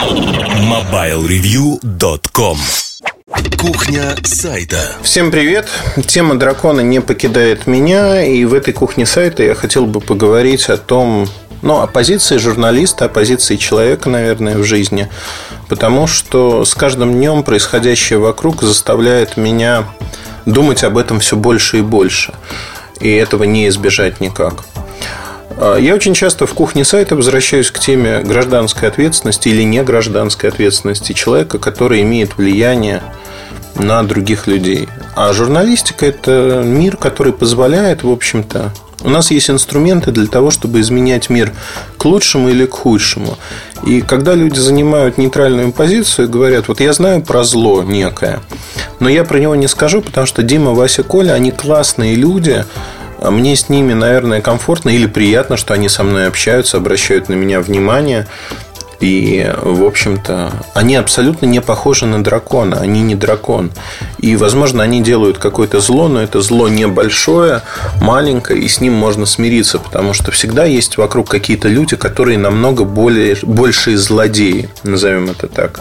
MobileReview.com Кухня сайта. Всем привет. Тема дракона не покидает меня, и в этой кухне сайта я хотел бы поговорить о том, ну, о позиции журналиста, о позиции человека, наверное, в жизни. Потому что с каждым днем происходящее вокруг заставляет меня думать об этом все больше и больше. И этого не избежать никак. А, я очень часто в кухне сайта возвращаюсь к теме гражданской ответственности или не гражданской ответственности человека, который имеет влияние на других людей. А журналистика – это мир, который позволяет, в общем-то, у нас есть инструменты для того, чтобы изменять мир к лучшему или к худшему. И когда люди занимают нейтральную позицию и говорят, вот я знаю про зло некое, но я про него не скажу, потому что Дима, Вася, Коля, они классные люди, мне с ними, наверное, комфортно или приятно, что они со мной общаются, обращают на меня внимание. И, в общем-то, они абсолютно не похожи на дракона. Они не дракон. И, возможно, они делают какое-то зло, но это зло небольшое, маленькое, и с ним можно смириться, потому что всегда есть вокруг какие-то люди, которые намного более, большие злодеи, назовем это так.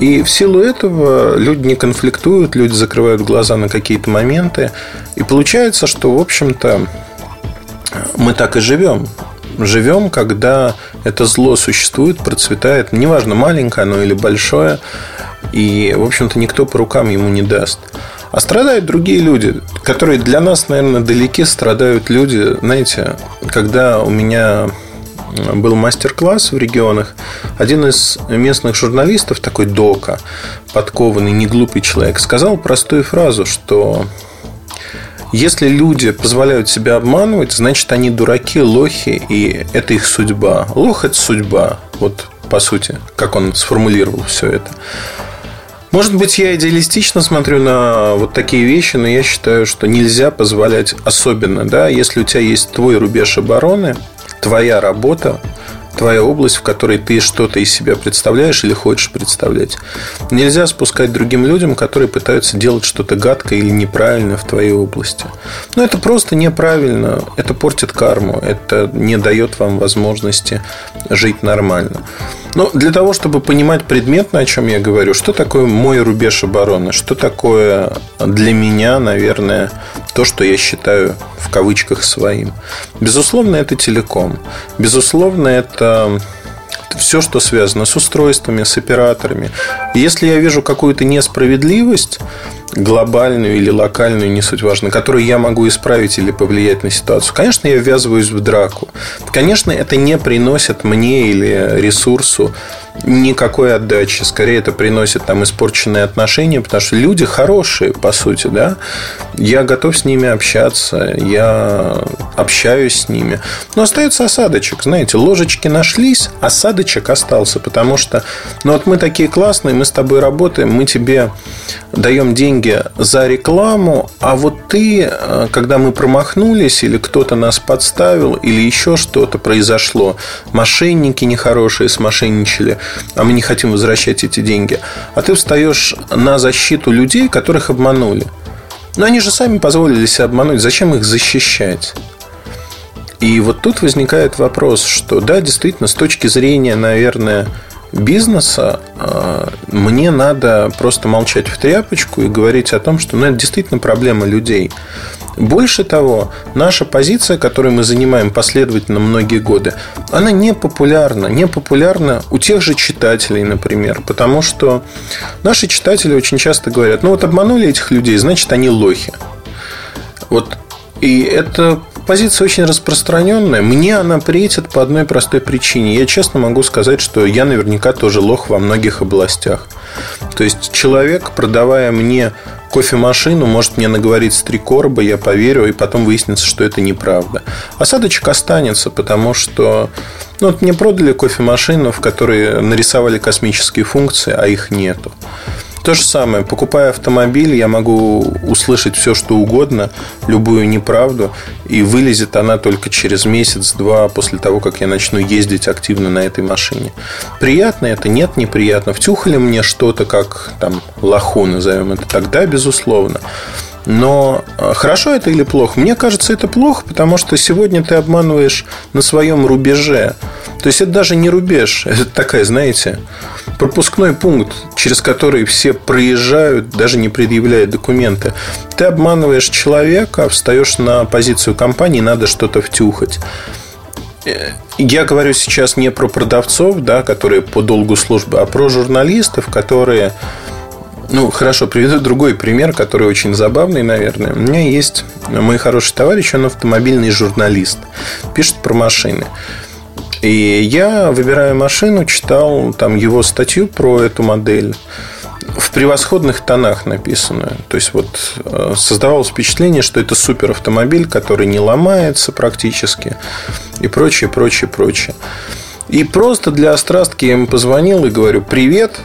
И в силу этого люди не конфликтуют, люди закрывают глаза на какие-то моменты. И получается, что, в общем-то, мы так и живем живем, когда это зло существует, процветает, неважно, маленькое оно или большое, и, в общем-то, никто по рукам ему не даст. А страдают другие люди, которые для нас, наверное, далеки страдают люди. Знаете, когда у меня был мастер-класс в регионах, один из местных журналистов, такой Дока, подкованный, неглупый человек, сказал простую фразу, что если люди позволяют себя обманывать, значит, они дураки, лохи, и это их судьба. Лох – это судьба. Вот, по сути, как он сформулировал все это. Может быть, я идеалистично смотрю на вот такие вещи, но я считаю, что нельзя позволять особенно, да, если у тебя есть твой рубеж обороны, твоя работа, твоя область, в которой ты что-то из себя представляешь или хочешь представлять. Нельзя спускать другим людям, которые пытаются делать что-то гадкое или неправильно в твоей области. Но это просто неправильно, это портит карму, это не дает вам возможности жить нормально. Но для того, чтобы понимать предметно, о чем я говорю, что такое мой рубеж обороны, что такое для меня, наверное, то, что я считаю в кавычках своим. Безусловно, это телеком. Безусловно, это все, что связано с устройствами, с операторами. И если я вижу какую-то несправедливость, глобальную или локальную, не суть важно, которую я могу исправить или повлиять на ситуацию, конечно, я ввязываюсь в драку. Конечно, это не приносит мне или ресурсу никакой отдачи. Скорее, это приносит там испорченные отношения, потому что люди хорошие, по сути, да. Я готов с ними общаться, я общаюсь с ними. Но остается осадочек, знаете, ложечки нашлись, осадочек остался, потому что, ну вот мы такие классные, мы с тобой работаем, мы тебе даем деньги за рекламу, а вот ты, э, когда мы промахнулись, или кто-то нас подставил, или еще что-то произошло, мошенники нехорошие смошенничали, а мы не хотим возвращать эти деньги, а ты встаешь на защиту людей, которых обманули. Но они же сами позволили себя обмануть, зачем их защищать? И вот тут возникает вопрос, что да, действительно, с точки зрения, наверное, бизнеса а, мне надо просто молчать в тряпочку и говорить о том, что ну, это действительно проблема людей. Больше того, наша позиция, которую мы занимаем последовательно многие годы, она не популярна. Не популярна у тех же читателей, например. Потому что наши читатели очень часто говорят, ну вот обманули этих людей, значит они лохи. Вот и это позиция очень распространенная. Мне она претит по одной простой причине. Я честно могу сказать, что я наверняка тоже лох во многих областях. То есть человек, продавая мне кофемашину, может мне наговорить с три короба, я поверю, и потом выяснится, что это неправда. Осадочек останется, потому что ну, вот мне продали кофемашину, в которой нарисовали космические функции, а их нету. То же самое, покупая автомобиль, я могу услышать все, что угодно, любую неправду, и вылезет она только через месяц-два после того, как я начну ездить активно на этой машине. Приятно это? Нет, неприятно. Втюхали мне что-то, как там лоху, назовем это тогда, безусловно. Но а, хорошо это или плохо? Мне кажется, это плохо, потому что сегодня ты обманываешь на своем рубеже. То есть это даже не рубеж, это такая, знаете, пропускной пункт, через который все проезжают, даже не предъявляя документы. Ты обманываешь человека, встаешь на позицию компании, надо что-то втюхать. Э, я говорю сейчас не про продавцов, да, которые по долгу службы, а про журналистов, которые ну, хорошо, приведу другой пример, который очень забавный, наверное. У меня есть мой хороший товарищ, он автомобильный журналист, пишет про машины. И я, выбирая машину, читал там его статью про эту модель в превосходных тонах написанную. То есть вот э, создавалось впечатление, что это супер автомобиль, который не ломается практически и прочее, прочее, прочее. И просто для острастки я ему позвонил и говорю, привет,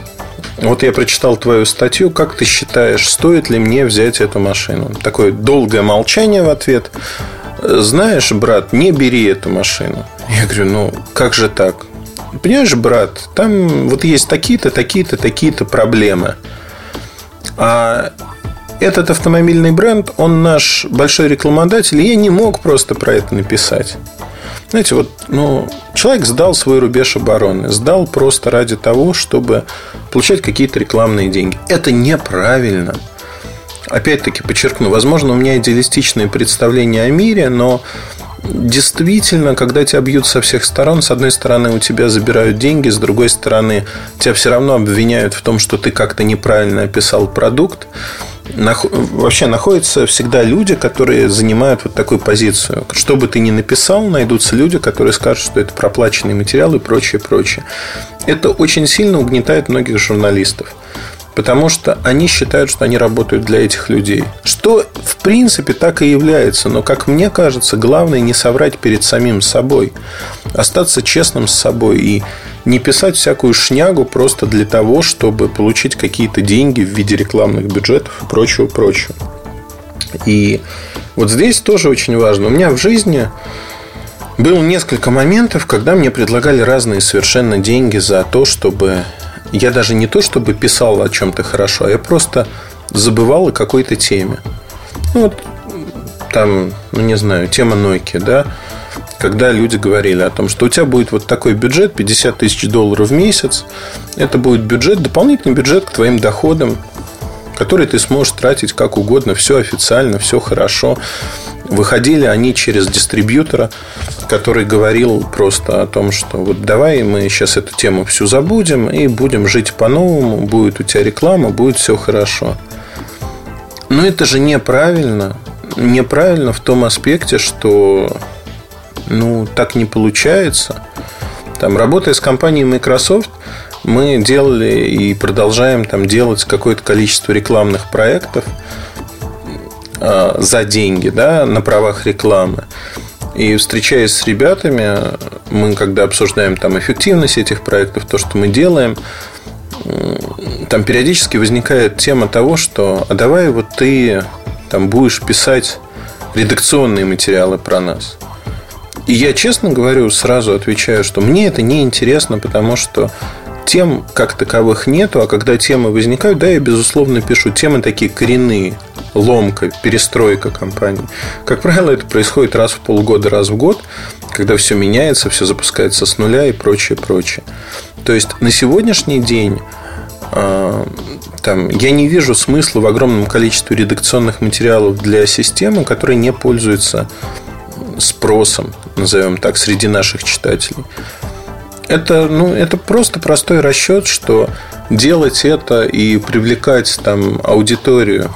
вот я прочитал твою статью, как ты считаешь, стоит ли мне взять эту машину? Такое долгое молчание в ответ. Знаешь, брат, не бери эту машину. Я говорю, ну как же так? Понимаешь, брат, там вот есть такие-то, такие-то, такие-то проблемы. А этот автомобильный бренд, он наш большой рекламодатель, и я не мог просто про это написать. Знаете, вот, ну, человек сдал свой рубеж обороны, сдал просто ради того, чтобы получать какие-то рекламные деньги. Это неправильно. Опять-таки подчеркну, возможно, у меня идеалистичные представления о мире, но действительно, когда тебя бьют со всех сторон, с одной стороны у тебя забирают деньги, с другой стороны тебя все равно обвиняют в том, что ты как-то неправильно описал продукт, вообще находятся всегда люди, которые занимают вот такую позицию. Что бы ты ни написал, найдутся люди, которые скажут, что это проплаченный материал и прочее, прочее. Это очень сильно угнетает многих журналистов. Потому что они считают, что они работают для этих людей. Что, в принципе, так и является. Но, как мне кажется, главное не соврать перед самим собой. Остаться честным с собой и не писать всякую шнягу просто для того, чтобы получить какие-то деньги в виде рекламных бюджетов и прочего, прочего. И вот здесь тоже очень важно. У меня в жизни было несколько моментов, когда мне предлагали разные совершенно деньги за то, чтобы я даже не то, чтобы писал о чем-то хорошо, а я просто забывал о какой-то теме. Ну, вот там, ну не знаю, тема Nokia, да, когда люди говорили о том, что у тебя будет вот такой бюджет, 50 тысяч долларов в месяц, это будет бюджет, дополнительный бюджет к твоим доходам, который ты сможешь тратить как угодно, все официально, все хорошо. Выходили они через дистрибьютора, который говорил просто о том, что вот давай мы сейчас эту тему всю забудем и будем жить по-новому, будет у тебя реклама, будет все хорошо. Но это же неправильно. Неправильно в том аспекте, что ну, так не получается. Там, работая с компанией Microsoft, мы делали и продолжаем там делать какое-то количество рекламных проектов э, за деньги, да, на правах рекламы. И встречаясь с ребятами, мы когда обсуждаем там эффективность этих проектов, то, что мы делаем, там периодически возникает тема того, что а давай вот ты там будешь писать редакционные материалы про нас. И я честно говорю, сразу отвечаю, что мне это не интересно, потому что тем как таковых нету, а когда темы возникают, да, я безусловно пишу. Темы такие коренные, ломка, перестройка компании. Как правило, это происходит раз в полгода, раз в год, когда все меняется, все запускается с нуля и прочее, прочее. То есть на сегодняшний день а, там, я не вижу смысла в огромном количестве редакционных материалов для системы, которая не пользуется спросом, назовем так, среди наших читателей. Это, ну, это просто простой расчет, что делать это и привлекать там аудиторию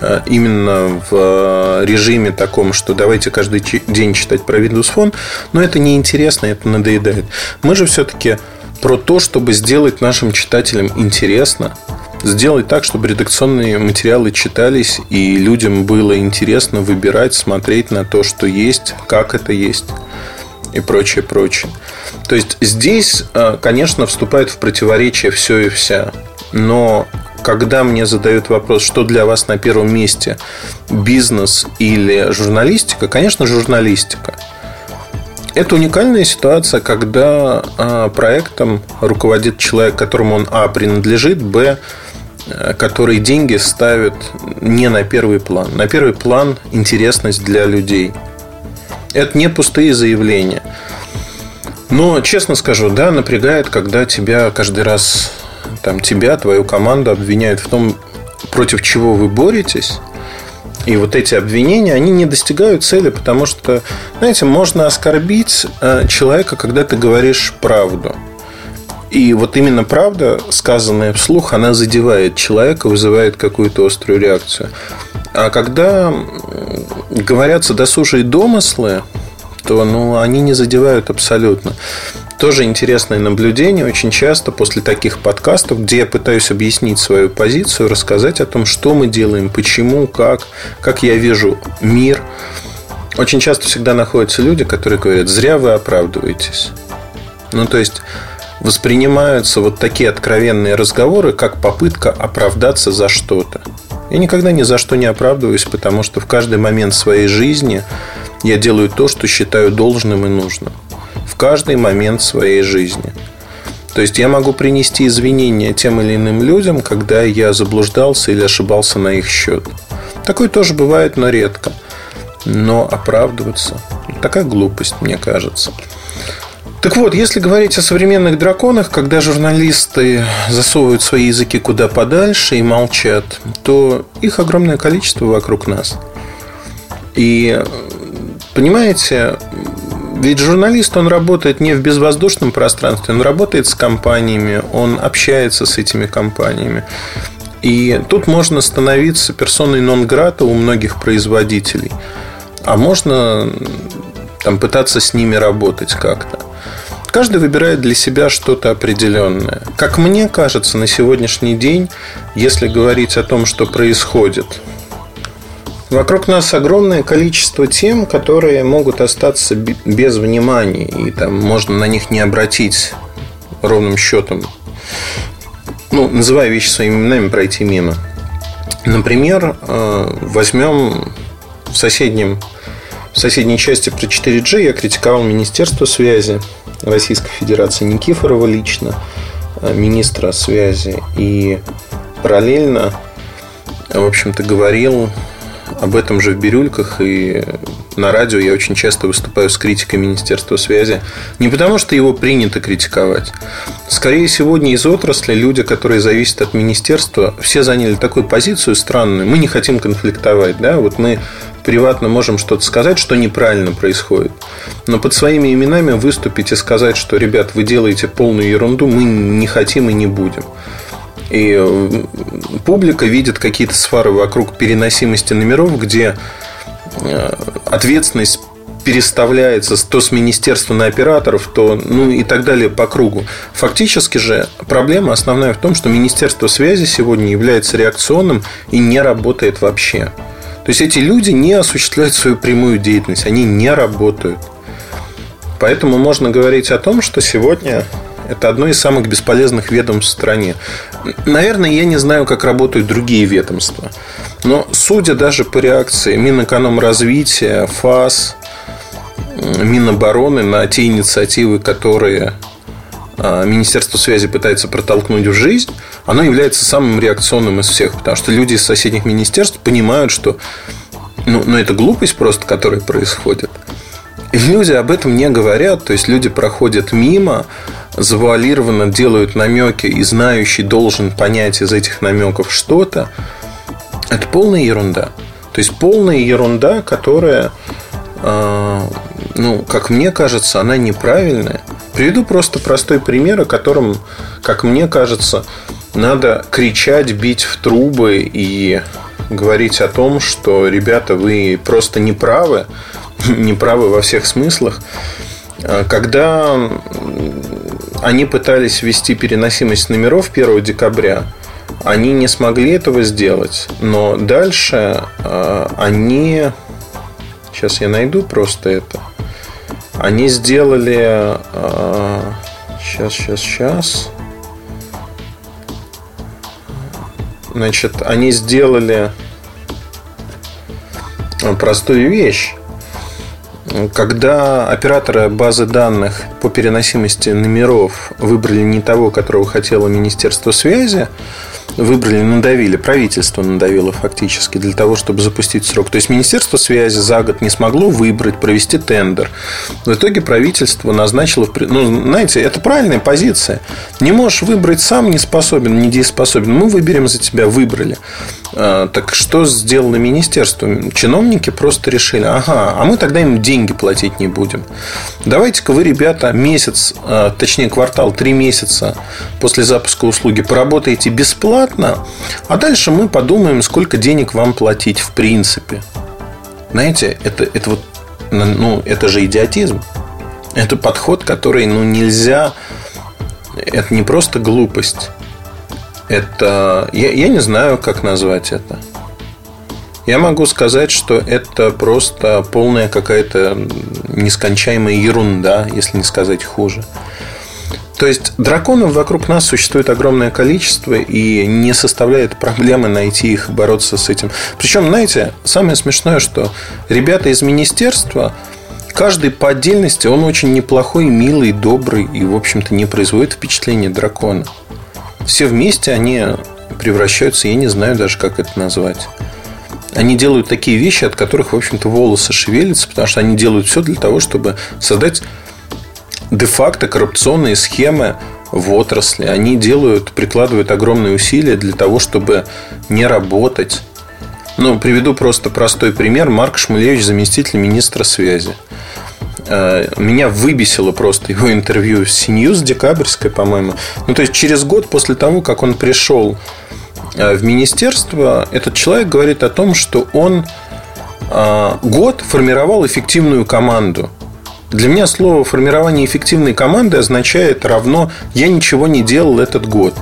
э, именно в э, режиме таком, что давайте каждый день читать про Windows Phone, но это неинтересно, это надоедает. Мы же все-таки про то, чтобы сделать нашим читателям интересно, сделать так, чтобы редакционные материалы читались и людям было интересно выбирать, смотреть на то, что есть, как это есть и прочее, прочее. То есть здесь, э, конечно, вступает в противоречие все и вся. Но когда мне задают вопрос, что для вас на первом месте, бизнес или журналистика, конечно, журналистика. Это уникальная ситуация, когда а, проектом руководит человек, которому он А принадлежит, Б э, которые деньги ставят не на первый план. На первый план интересность для людей. Это не пустые заявления. Но, честно скажу, да, напрягает, когда тебя каждый раз, там, тебя, твою команду обвиняют в том, против чего вы боретесь. И вот эти обвинения, они не достигают цели, потому что, знаете, можно оскорбить э, человека, когда ты говоришь правду. И вот именно правда, сказанная вслух, она задевает человека, вызывает какую-то острую реакцию. А когда говорятся досужие домыслы, то ну, они не задевают абсолютно. Тоже интересное наблюдение. Очень часто после таких подкастов, где я пытаюсь объяснить свою позицию, рассказать о том, что мы делаем, почему, как, как я вижу мир. Очень часто всегда находятся люди, которые говорят, зря вы оправдываетесь. Ну, то есть, воспринимаются вот такие откровенные разговоры, как попытка оправдаться за что-то. Я никогда ни за что не оправдываюсь, потому что в каждый момент своей жизни я делаю то, что считаю должным и нужным. В каждый момент своей жизни. То есть я могу принести извинения тем или иным людям, когда я заблуждался или ошибался на их счет. Такое тоже бывает, но редко. Но оправдываться такая глупость, мне кажется. Так вот, если говорить о современных драконах, когда журналисты засовывают свои языки куда подальше и молчат, то их огромное количество вокруг нас. И понимаете, ведь журналист, он работает не в безвоздушном пространстве, он работает с компаниями, он общается с этими компаниями. И тут можно становиться персоной нон-грата у многих производителей. А можно там, пытаться с ними работать как-то. Каждый выбирает для себя что-то определенное. Как мне кажется, на сегодняшний день, если говорить о том, что происходит, Вокруг нас огромное количество тем, которые могут остаться без внимания, и там можно на них не обратить ровным счетом. Ну, называя вещи своими именами, пройти мимо. Например, э, возьмем в соседнем в соседней части про 4G я критиковал Министерство связи Российской Федерации Никифорова лично, э, министра связи. И параллельно, в общем-то, говорил об этом же в «Бирюльках» и на радио я очень часто выступаю с критикой Министерства связи. Не потому, что его принято критиковать. Скорее, сегодня из отрасли люди, которые зависят от министерства, все заняли такую позицию странную. Мы не хотим конфликтовать. Да? Вот мы приватно можем что-то сказать, что неправильно происходит. Но под своими именами выступить и сказать, что, ребят, вы делаете полную ерунду, мы не хотим и не будем. И публика видит какие-то сфары вокруг переносимости номеров, где э, ответственность переставляется то с министерства на операторов, то ну и так далее по кругу. Фактически же проблема основная в том, что Министерство связи сегодня является реакционным и не работает вообще. То есть эти люди не осуществляют свою прямую деятельность, они не работают. Поэтому можно говорить о том, что сегодня это одно из самых бесполезных ведомств в стране. Наверное, я не знаю, как работают другие ведомства. Но судя даже по реакции Минэкономразвития, ФАС, Минобороны на те инициативы, которые Министерство связи пытается протолкнуть в жизнь, оно является самым реакционным из всех, потому что люди из соседних министерств понимают, что ну, ну это глупость просто, которая происходит. И люди об этом не говорят, то есть люди проходят мимо, завуалированно делают намеки, и знающий должен понять из этих намеков что-то. Это полная ерунда. То есть полная ерунда, которая, а, ну, как мне кажется, она неправильная. Приведу просто простой пример, о котором, как мне кажется, надо кричать, бить в трубы и говорить о том, что, ребята, вы просто не правы, не правы во всех смыслах. А, когда они пытались ввести переносимость номеров 1 декабря, они не смогли этого сделать, но дальше а, они... Сейчас я найду просто это. Они сделали... Сейчас, сейчас, сейчас. Значит, они сделали простую вещь. Когда операторы базы данных по переносимости номеров выбрали не того, которого хотело Министерство связи, выбрали, надавили, правительство надавило фактически для того, чтобы запустить срок. То есть Министерство связи за год не смогло выбрать, провести тендер. В итоге правительство назначило, ну, знаете, это правильная позиция. Не можешь выбрать сам, не способен, не дееспособен. Мы выберем за тебя, выбрали. А, так что сделало министерство? Чиновники просто решили, ага, а мы тогда им деньги платить не будем. Давайте-ка вы, ребята, месяц, а, точнее квартал, три месяца после запуска услуги поработаете бесплатно, а дальше мы подумаем, сколько денег вам платить в принципе. Знаете, это, это вот, ну, это же идиотизм. Это подход, который, ну, нельзя... Это не просто глупость. Это... Я, я не знаю, как назвать это. Я могу сказать, что это просто полная какая-то нескончаемая ерунда, если не сказать хуже. То есть драконов вокруг нас существует огромное количество, и не составляет проблемы найти их и бороться с этим. Причем, знаете, самое смешное, что ребята из министерства, каждый по отдельности, он очень неплохой, милый, добрый и, в общем-то, не производит впечатления дракона все вместе они превращаются, я не знаю даже, как это назвать. Они делают такие вещи, от которых, в общем-то, волосы шевелятся, потому что они делают все для того, чтобы создать де-факто коррупционные схемы в отрасли. Они делают, прикладывают огромные усилия для того, чтобы не работать. Ну, приведу просто простой пример. Марк Шмулевич, заместитель министра связи. Э, меня выбесило просто его интервью с CNews декабрьское, по-моему. Ну, то есть, через год после того, как он пришел э, в министерство, этот человек говорит о том, что он э, год формировал эффективную команду. Для меня слово формирование эффективной команды означает равно «я ничего не делал этот год».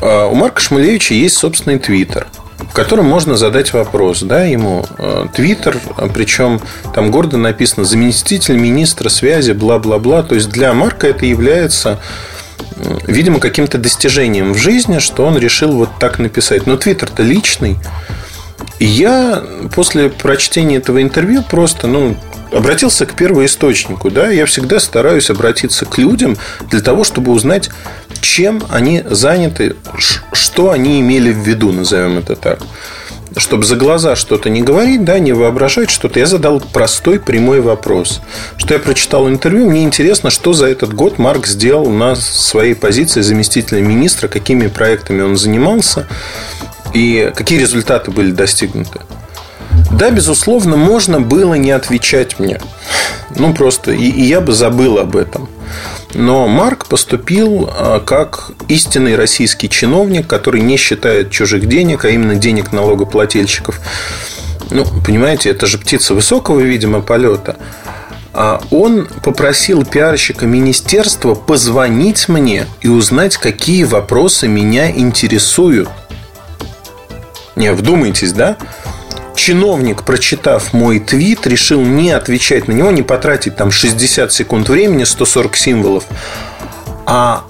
У Марка Шмулевича есть собственный твиттер – в котором можно задать вопрос да, ему. Э, Твиттер, причем там гордо написано заместитель министра связи, бла-бла-бла. То есть для Марка это является видимо, каким-то достижением в жизни, что он решил вот так написать. Но Твиттер-то личный. И я после прочтения этого интервью просто, ну, обратился к первоисточнику. Да? Я всегда стараюсь обратиться к людям для того, чтобы узнать, чем они заняты, что они имели в виду, назовем это так. Чтобы за глаза что-то не говорить, да, не воображать что-то, я задал простой прямой вопрос. Что я прочитал интервью, мне интересно, что за этот год Марк сделал на своей позиции заместителя министра, какими проектами он занимался и какие результаты были достигнуты. Да, безусловно, можно было не отвечать мне. Ну, просто, и, и я бы забыл об этом. Но Марк поступил а, как истинный российский чиновник, который не считает чужих денег, а именно денег налогоплательщиков. Ну, понимаете, это же птица высокого, видимо, полета. А он попросил пиарщика министерства позвонить мне и узнать, какие вопросы меня интересуют. Не, вдумайтесь, да? Чиновник, прочитав мой твит, решил не отвечать на него, не потратить там 60 секунд времени, 140 символов, а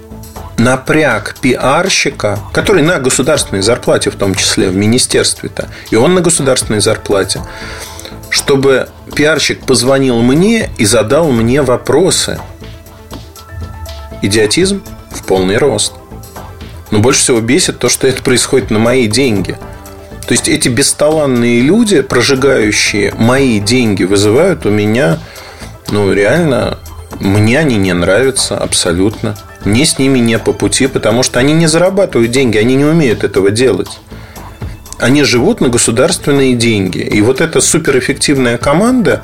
напряг пиарщика, который на государственной зарплате в том числе, в министерстве-то, и он на государственной зарплате, чтобы пиарщик позвонил мне и задал мне вопросы. Идиотизм в полный рост. Но больше всего бесит то, что это происходит на мои деньги – то есть эти бесталанные люди, прожигающие мои деньги, вызывают у меня, ну, реально, мне они не нравятся абсолютно. Мне с ними не по пути, потому что они не зарабатывают деньги, они не умеют этого делать. Они живут на государственные деньги. И вот эта суперэффективная команда,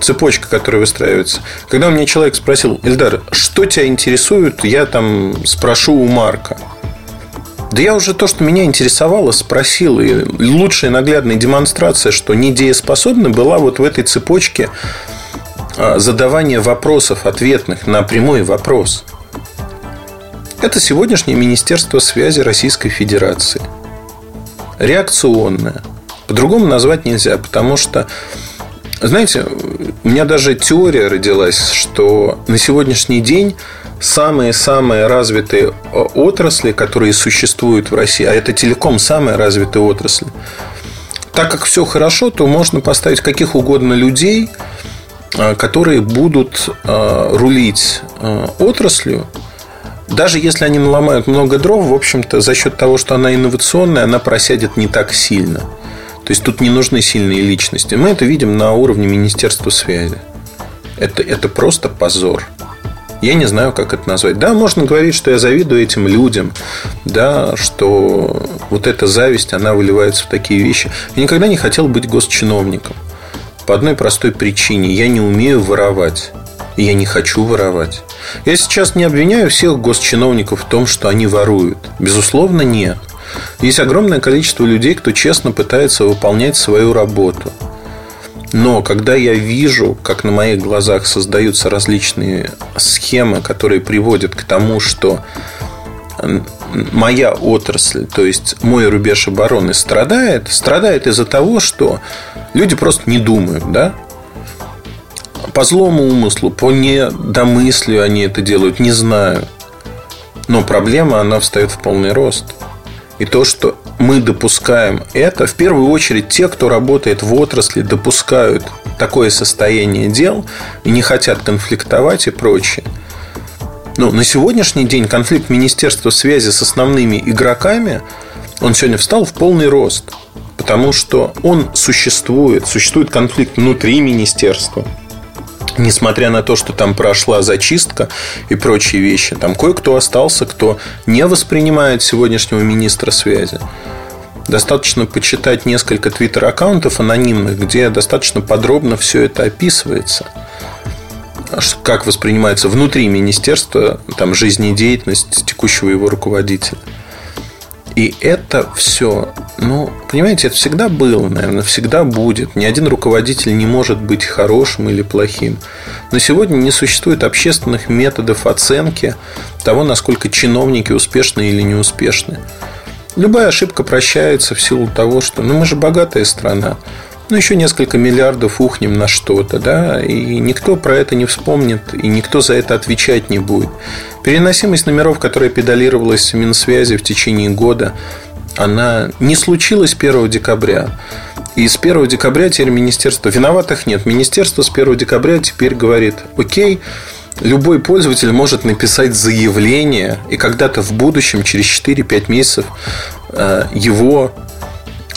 цепочка, которая выстраивается. Когда у меня человек спросил, Эльдар, что тебя интересует, я там спрошу у Марка. Да я уже то, что меня интересовало, спросил. И лучшая наглядная демонстрация, что недееспособна была вот в этой цепочке а, задавания вопросов ответных на прямой вопрос. Это сегодняшнее Министерство связи Российской Федерации. Реакционное. По-другому назвать нельзя, потому что знаете, у меня даже теория родилась, что на сегодняшний день самые-самые развитые э, отрасли, которые существуют в России, а это телеком самая развитая отрасль, так как все хорошо, то можно поставить каких угодно людей, которые будут рулить отраслью, даже если они наломают много дров, в общем-то, за счет того, что она инновационная, она просядет не так сильно. То есть тут не нужны сильные личности. Мы это видим на уровне Министерства связи. Это, это просто позор. Я не знаю, как это назвать. Да, можно говорить, что я завидую этим людям, да, что вот эта зависть, она выливается в такие вещи. Я никогда не хотел быть госчиновником. По одной простой причине. Я не умею воровать. И я не хочу воровать. Я сейчас не обвиняю всех госчиновников в том, что они воруют. Безусловно, нет. Есть огромное количество людей, кто честно пытается выполнять свою работу. Но когда я вижу, как на моих глазах создаются различные схемы, которые приводят к тому, что моя отрасль, то есть мой рубеж обороны страдает, страдает из-за того, что люди просто не думают, да? По злому умыслу, по недомыслию они это делают, не знаю. Но проблема, она встает в полный рост. И то, что мы допускаем это, в первую очередь те, кто работает в отрасли, допускают такое состояние дел и не хотят конфликтовать и прочее. Но на сегодняшний день конфликт Министерства связи с основными игроками, он сегодня встал в полный рост. Потому что он существует. Существует конфликт внутри министерства – несмотря на то, что там прошла зачистка и прочие вещи, там кое-кто остался, кто не воспринимает сегодняшнего министра связи. Достаточно почитать несколько твиттер-аккаунтов анонимных, где достаточно подробно все это описывается. Как воспринимается внутри министерства там, жизнедеятельность текущего его руководителя. И это все, ну, понимаете, это всегда было, наверное, всегда будет. Ни один руководитель не может быть хорошим или плохим. Но сегодня не существует общественных методов оценки того, насколько чиновники успешны или неуспешны. Любая ошибка прощается в силу того, что ну, мы же богатая страна. Ну, еще несколько миллиардов ухнем на что-то, да, и никто про это не вспомнит, и никто за это отвечать не будет. Переносимость номеров, которая педалировалась в Минсвязи в течение года, она не случилась 1 декабря. И с 1 декабря теперь министерство... Виноватых нет. Министерство с 1 декабря теперь говорит, окей, любой пользователь может написать заявление, и когда-то в будущем, через 4-5 месяцев, э, его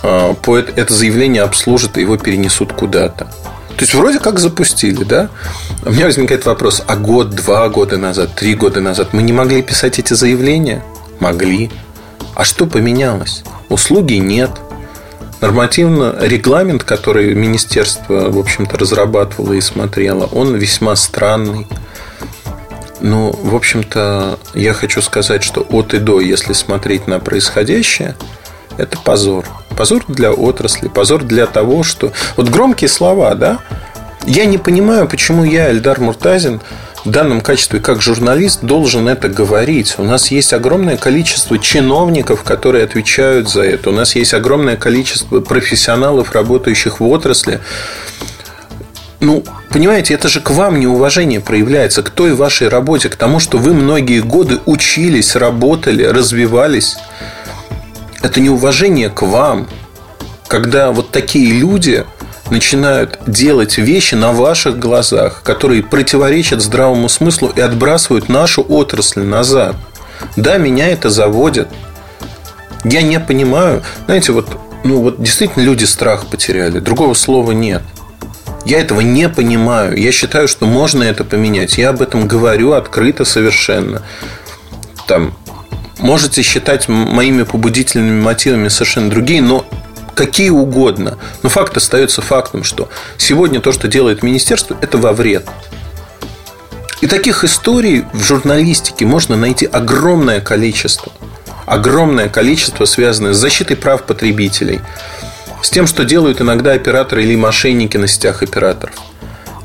это заявление обслужат и его перенесут куда-то. То есть вроде как запустили, да? У меня возникает вопрос, а год, два года назад, три года назад мы не могли писать эти заявления? Могли. А что поменялось? Услуги нет. Нормативно регламент, который министерство, в общем-то, разрабатывало и смотрело, он весьма странный. Ну, в общем-то, я хочу сказать, что от и до, если смотреть на происходящее, это позор. Позор для отрасли, позор для того, что... Вот громкие слова, да? Я не понимаю, почему я, Эльдар Муртазин, в данном качестве как журналист должен это говорить. У нас есть огромное количество чиновников, которые отвечают за это. У нас есть огромное количество профессионалов, работающих в отрасли. Ну, понимаете, это же к вам неуважение проявляется, к той вашей работе, к тому, что вы многие годы учились, работали, развивались это неуважение к вам, когда вот такие люди начинают делать вещи на ваших глазах, которые противоречат здравому смыслу и отбрасывают нашу отрасль назад. Да, меня это заводит. Я не понимаю. Знаете, вот, ну, вот действительно люди страх потеряли. Другого слова нет. Я этого не понимаю. Я считаю, что можно это поменять. Я об этом говорю открыто совершенно. Там, Можете считать моими побудительными мотивами совершенно другие, но какие угодно. Но факт остается фактом, что сегодня то, что делает министерство, это во вред. И таких историй в журналистике можно найти огромное количество. Огромное количество, связанное с защитой прав потребителей, с тем, что делают иногда операторы или мошенники на сетях операторов.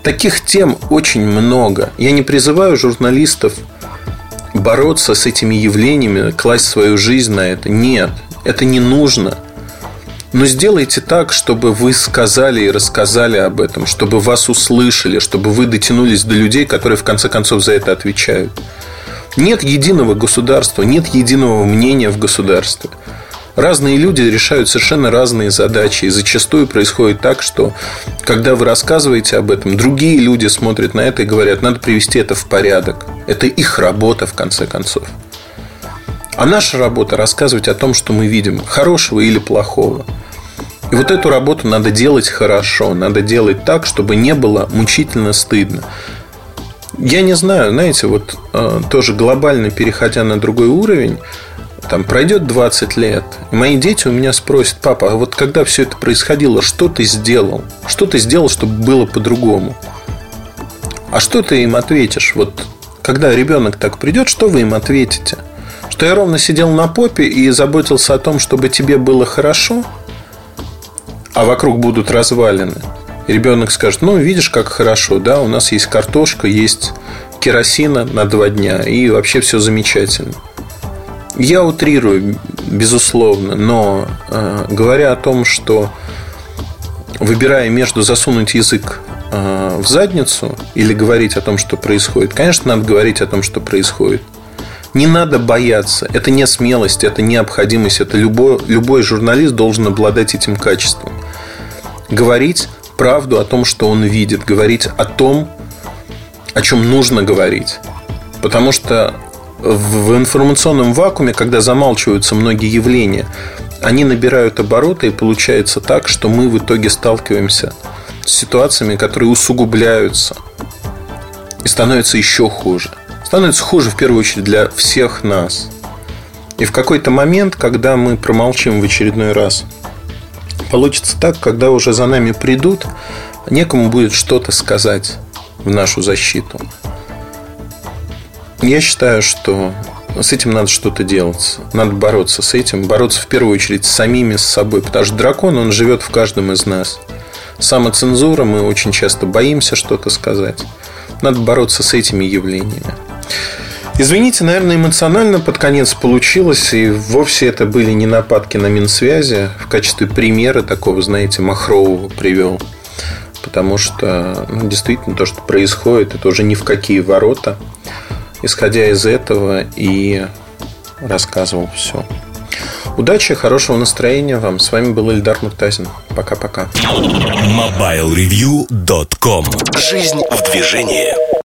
Таких тем очень много. Я не призываю журналистов бороться с этими явлениями, класть свою жизнь на это. Нет, это не нужно. Но сделайте так, чтобы вы сказали и рассказали об этом, чтобы вас услышали, чтобы вы дотянулись до людей, которые в конце концов за это отвечают. Нет единого государства, нет единого мнения в государстве. Разные люди решают совершенно разные задачи. И зачастую происходит так, что когда вы рассказываете об этом, другие люди смотрят на это и говорят, надо привести это в порядок. Это их работа, в конце концов. А наша работа рассказывать о том, что мы видим, хорошего или плохого. И вот эту работу надо делать хорошо, надо делать так, чтобы не было мучительно стыдно. Я не знаю, знаете, вот э, тоже глобально переходя на другой уровень, там пройдет 20 лет, и мои дети у меня спросят, папа, а вот когда все это происходило, что ты сделал? Что ты сделал, чтобы было по-другому? А что ты им ответишь? Вот когда ребенок так придет, что вы им ответите? Что я ровно сидел на попе и заботился о том, чтобы тебе было хорошо, а вокруг будут развалины. Ребенок скажет, ну, видишь, как хорошо, да, у нас есть картошка, есть керосина на два дня, и вообще все замечательно. Я утрирую, безусловно, но э, говоря о том, что выбирая между засунуть язык в задницу или говорить о том, что происходит, конечно, надо говорить о том, что происходит. Не надо бояться. Это не смелость, это необходимость. Это любой, любой журналист должен обладать этим качеством. Говорить правду о том, что он видит. Говорить о том, о чем нужно говорить. Потому что в информационном вакууме, когда замалчиваются многие явления, они набирают обороты, и получается так, что мы в итоге сталкиваемся с ситуациями, которые усугубляются и становятся еще хуже. Становится хуже в первую очередь для всех нас. И в какой-то момент, когда мы промолчим в очередной раз, получится так, когда уже за нами придут, некому будет что-то сказать в нашу защиту. Я считаю, что с этим надо что-то делать. Надо бороться с этим. Бороться в первую очередь с самими с собой. Потому что дракон, он живет в каждом из нас. Самоцензура, мы очень часто боимся что-то сказать. Надо бороться с этими явлениями. Извините, наверное, эмоционально под конец получилось, и вовсе это были не нападки на Минсвязи. В качестве примера такого, знаете, Махрового привел. Потому что ну, действительно то, что происходит, это уже ни в какие ворота исходя из этого и рассказывал все. Удачи, хорошего настроения вам. С вами был Ильдар Муртазин. Пока-пока. MobileReview.com Жизнь в движении.